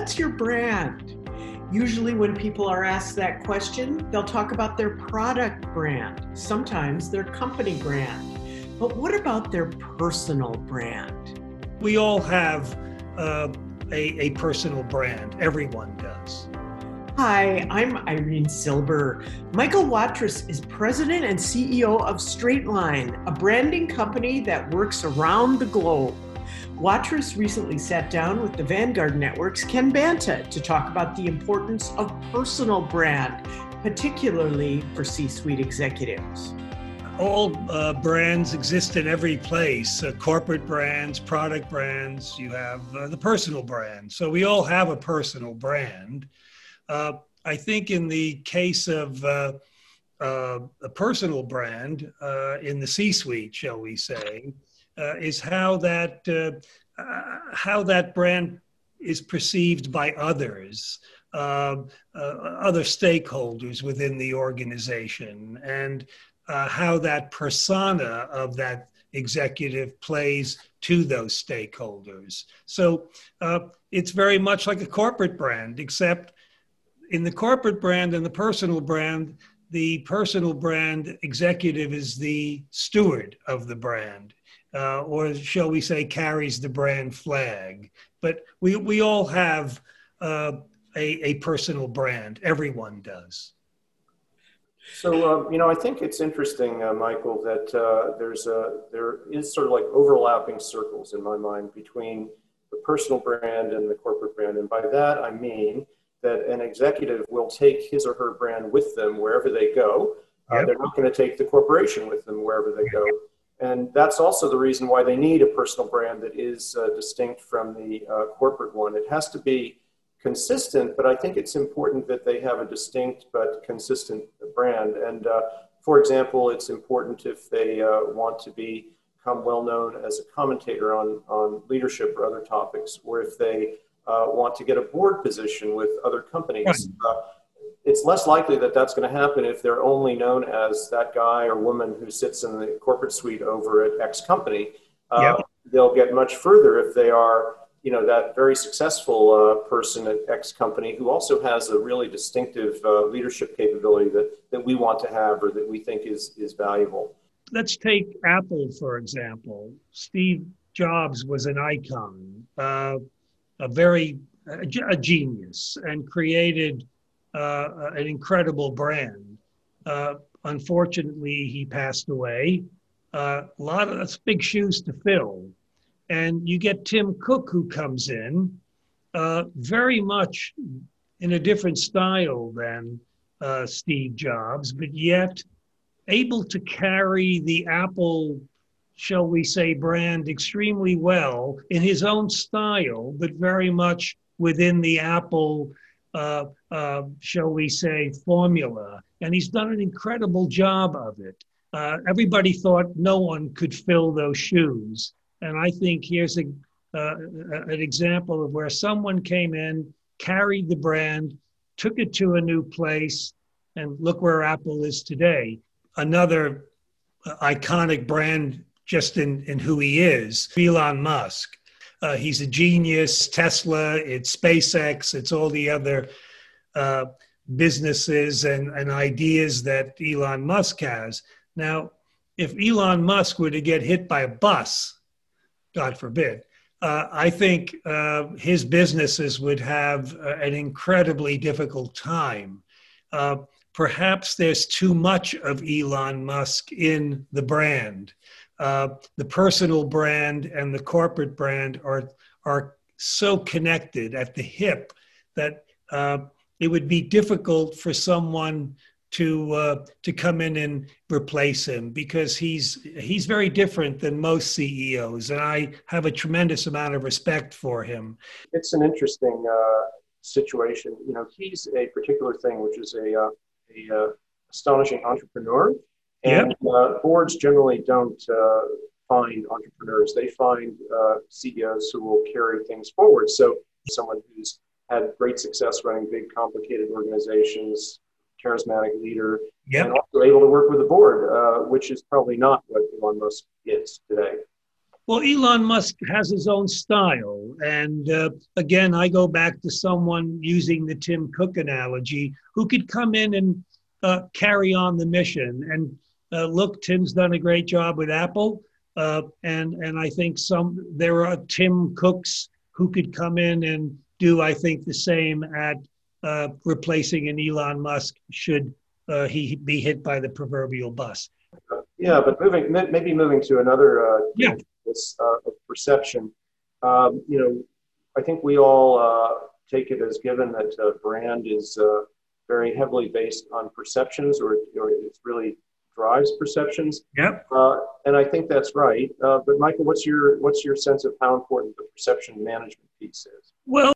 what's your brand? Usually, when people are asked that question, they'll talk about their product brand, sometimes their company brand. But what about their personal brand? We all have uh, a, a personal brand, everyone does. Hi, I'm Irene Silber. Michael Watrous is president and CEO of Straightline, a branding company that works around the globe. Watrous recently sat down with the Vanguard Network's Ken Banta to talk about the importance of personal brand, particularly for C suite executives. All uh, brands exist in every place uh, corporate brands, product brands, you have uh, the personal brand. So we all have a personal brand. Uh, I think in the case of uh, uh, a personal brand in the C suite, shall we say, uh, is how that uh, uh, how that brand is perceived by others, um, other stakeholders within the organization, and how that persona of that executive plays to those stakeholders. So uh, it's very much like a corporate brand, except in the corporate brand and the personal brand, the personal brand executive is the steward of the brand uh, or shall we say, carries the brand flag. But we, we all have uh, a, a personal brand. Everyone does. So uh, you know, I think it's interesting, uh, Michael, that uh, there's a there is sort of like overlapping circles in my mind between the personal brand and the corporate brand, and by that I mean that an executive will take his or her brand with them wherever they go. Uh, yep. They're not going to take the corporation with them wherever they go. And that's also the reason why they need a personal brand that is uh, distinct from the uh, corporate one. It has to be consistent, but I think it's important that they have a distinct but consistent brand. And uh, for example, it's important if they uh, want to be, become well known as a commentator on, on leadership or other topics, or if they uh, want to get a board position with other companies. Right uh, it's less likely that that's going to happen if they're only known as that guy or woman who sits in the corporate suite over at X company. Uh, yep. They'll get much further if they are, you know, that very successful uh, person at X company who also has a really distinctive uh, leadership capability that, that we want to have or that we think is, is valuable. Let's take Apple, for example. Steve Jobs was an icon, uh, a very a genius, and created uh, an incredible brand. Uh, unfortunately, he passed away. Uh, a lot of that's big shoes to fill. And you get Tim Cook, who comes in uh, very much in a different style than uh, Steve Jobs, but yet able to carry the Apple, shall we say, brand extremely well in his own style, but very much within the Apple uh, uh, shall we say, formula. And he's done an incredible job of it. Uh, everybody thought no one could fill those shoes. And I think here's a, uh, an example of where someone came in, carried the brand, took it to a new place, and look where Apple is today. Another uh, iconic brand just in, in who he is, Elon Musk. Uh, he's a genius. Tesla, it's SpaceX, it's all the other uh, businesses and, and ideas that Elon Musk has. Now, if Elon Musk were to get hit by a bus, God forbid, uh, I think uh, his businesses would have uh, an incredibly difficult time. Uh, perhaps there's too much of Elon Musk in the brand uh, the personal brand and the corporate brand are are so connected at the hip that uh, it would be difficult for someone to uh, to come in and replace him because he's he's very different than most CEOs, and I have a tremendous amount of respect for him. It's an interesting uh, situation. You know, he's a particular thing, which is a uh, a uh, astonishing entrepreneur and yep. uh, boards generally don't uh, find entrepreneurs; they find uh, CEOs who will carry things forward. So, someone who's had great success running big, complicated organizations, charismatic leader, yep. and also able to work with the board, uh, which is probably not what Elon Musk is today. Well, Elon Musk has his own style. And uh, again, I go back to someone using the Tim Cook analogy who could come in and uh, carry on the mission. And uh, look, Tim's done a great job with Apple. Uh, and, and I think some there are Tim Cooks who could come in and do, I think, the same at uh, replacing an Elon Musk should uh, he be hit by the proverbial bus. Yeah, but moving maybe moving to another yeah this uh, perception. Um, you know, I think we all uh, take it as given that uh, brand is uh, very heavily based on perceptions, or, or it really drives perceptions. Yep. Uh, and I think that's right. Uh, but Michael, what's your what's your sense of how important the perception management piece is? Well,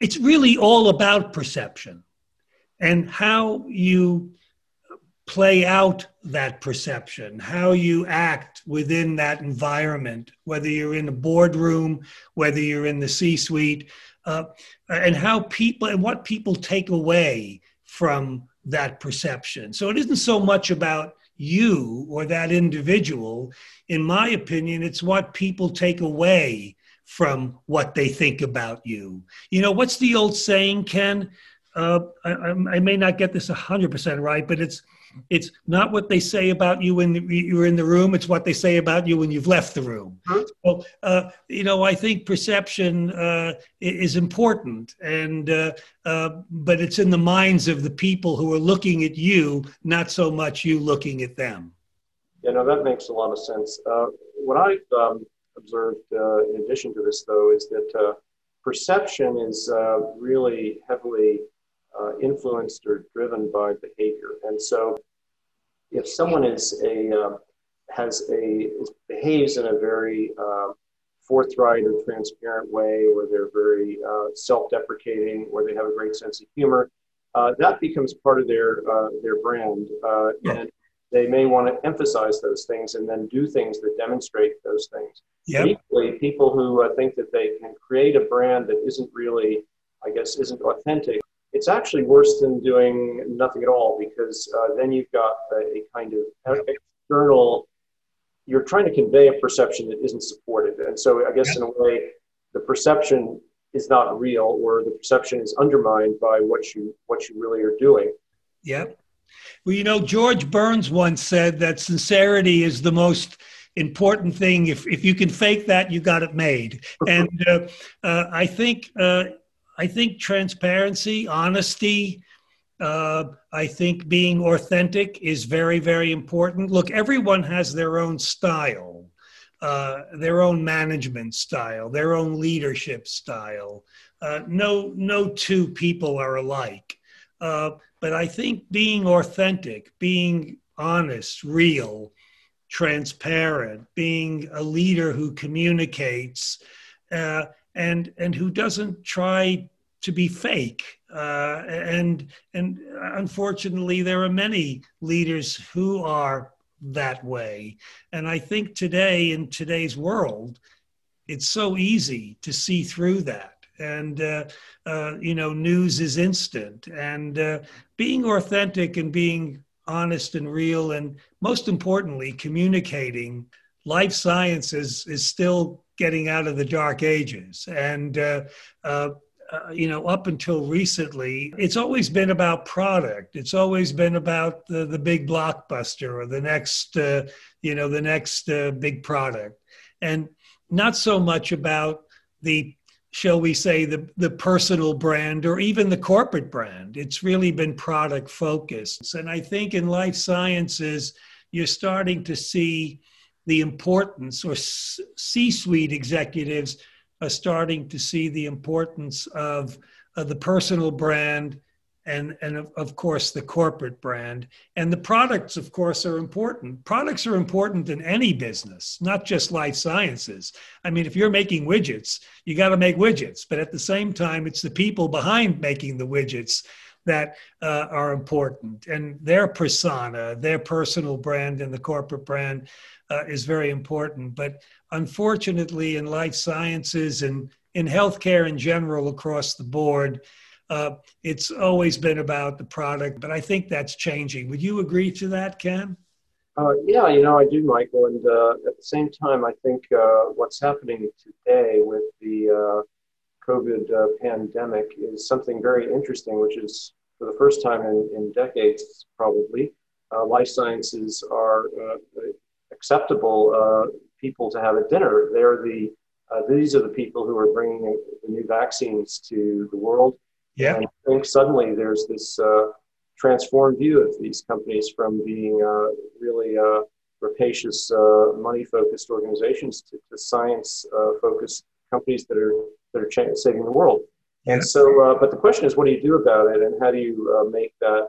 it's really all about perception and how you play out that perception, how you act within that environment, whether you're in a boardroom, whether you're in the C suite, uh, and how people and what people take away from that perception. So it isn't so much about you or that individual. In my opinion, it's what people take away from what they think about you. You know, what's the old saying, Ken? Uh, I, I may not get this 100% right, but it's it's not what they say about you when you're in the room. It's what they say about you when you've left the room. Mm-hmm. So, uh, you know, I think perception uh, is important, and uh, uh, but it's in the minds of the people who are looking at you, not so much you looking at them. Yeah, no, that makes a lot of sense. Uh, what I've um, observed, uh, in addition to this, though, is that perception is really heavily uh, influenced or driven by behavior. And so, if someone is a uh, has a behaves in a very uh, forthright or transparent way, or they're very uh, self-deprecating, or they have a great sense of humor, uh, that becomes part of their uh, their brand, yeah. and they may want to emphasize those things and then do things that demonstrate those things. Yep. Equally, people who think that they can create a brand that isn't really, I guess, isn't authentic it's actually worse than doing nothing at all because uh, then you've got a, a, kind of external you're trying to convey a perception that isn't supported and so i guess in a way the perception is not real or the perception is undermined by what you what you really are doing. Yep. Well you know george burns once said that sincerity is the most important thing. If, if you can fake that you got it made. And uh, uh, i think uh, I think transparency, honesty, uh, I think being authentic is very, very important. Look, everyone has their own style, uh, their own management style, their own leadership style. Uh, no, no two people are alike. Uh, but I think being authentic, being honest, real, transparent, being a leader who communicates, uh, and and who doesn't try to be fake. Uh, and and unfortunately, there are many leaders who are that way. And I think today, in today's world, it's so easy to see through that. And uh, uh, you know, news is instant, and uh, being authentic and being honest and real, and most importantly, communicating. Life sciences is still getting out of the dark ages. And, uh, uh, uh, you know, up until recently, it's always been about product. It's always been about the, the big blockbuster or the next, uh, you know, the next uh, big product. And not so much about the, shall we say, the, the personal brand or even the corporate brand. It's really been product focused. And I think in life sciences, you're starting to see the importance, or C suite executives are starting to see the importance of, of the personal brand and, and of, of course, the corporate brand. And the products, of course, are important. Products are important in any business, not just life sciences. I mean, if you're making widgets, you got to make widgets. But at the same time, it's the people behind making the widgets that uh, are important and their persona, their personal brand, and the corporate brand uh, is very important. But unfortunately, in life sciences and in healthcare in general across the board, uh, it's always been about the product. But I think that's changing. Would you agree to that, Ken? Uh, yeah, you know, I do, Michael. And uh, at the same time, I think uh, what's happening today with the uh, COVID uh, pandemic is something very interesting, which is for the first time in, in decades, probably, uh, life sciences are acceptable people to have at dinner. They're the these are the people who are bringing the new vaccines to the world. Yeah. And I think suddenly there's this transformed view of these companies from being uh, really uh, rapacious, uh, money-focused organizations to, to science-focused companies that are that are saving the world. And so, uh, but the question is, what do you do about it, and how do you uh, make that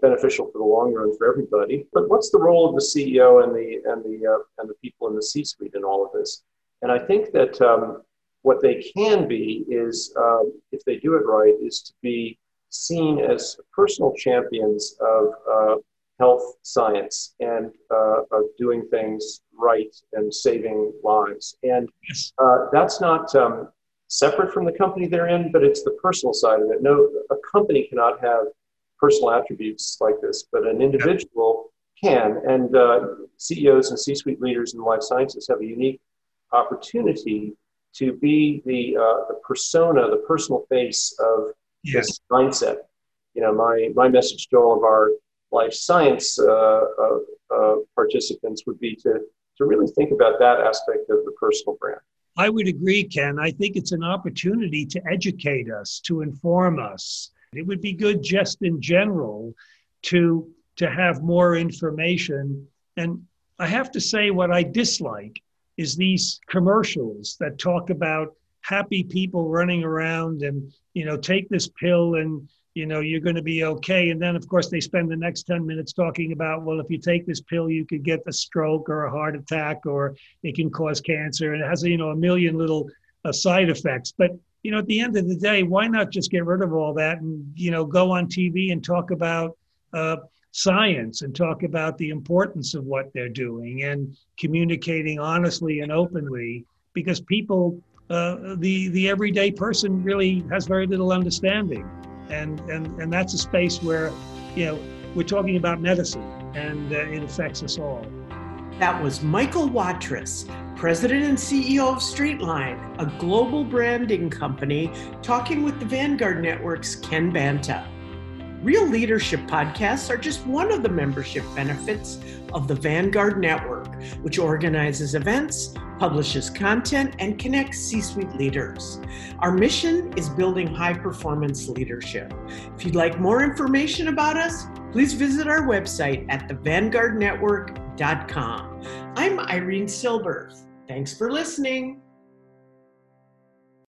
beneficial for the long run for everybody? But what's the role of the CEO and the and the uh, and the people in the C-suite in all of this? And I think that um, what they can be is, um, if they do it right, is to be seen as personal champions of uh, health science and uh, of doing things right and saving lives. And uh, that's not um, separate from the company they're in, but it's the personal side of it. No, a company cannot have personal attributes like this, but an individual can. And uh, CEOs and C suite leaders in life sciences have a unique opportunity to be the, uh, the persona, the personal face of yes. mindset. You know, my, my message to all of our life science uh, uh, uh, participants would be to, to really think about that aspect of the personal brand. I would agree, Ken. I think it's an opportunity to educate us, to inform us. It would be good just in general to, to have more information. And I have to say, what I dislike is these commercials that talk about happy people running around and you know take this pill and you know you're going to be okay. And then of course they spend the next 10 minutes talking about well if you take this pill you could get a stroke or a heart attack or it can cause cancer. And it has you know a million little uh, side effects. But you know at the end of the day why not just get rid of all that and you know go on tv and talk about uh, science and talk about the importance of what they're doing and communicating honestly and openly because people uh, the the everyday person really has very little understanding, and and and that's a space where, you know, we're talking about medicine, and uh, it affects us all. That was Michael Watrous, President and CEO of Straightline, a global branding company, talking with the Vanguard Network's Ken Banta. Real Leadership podcasts are just one of the membership benefits of the Vanguard Network, which organizes events, publishes content, and connects C suite leaders. Our mission is building high performance leadership. If you'd like more information about us, please visit our website at thevanguardnetwork.com. I'm Irene Silber. Thanks for listening.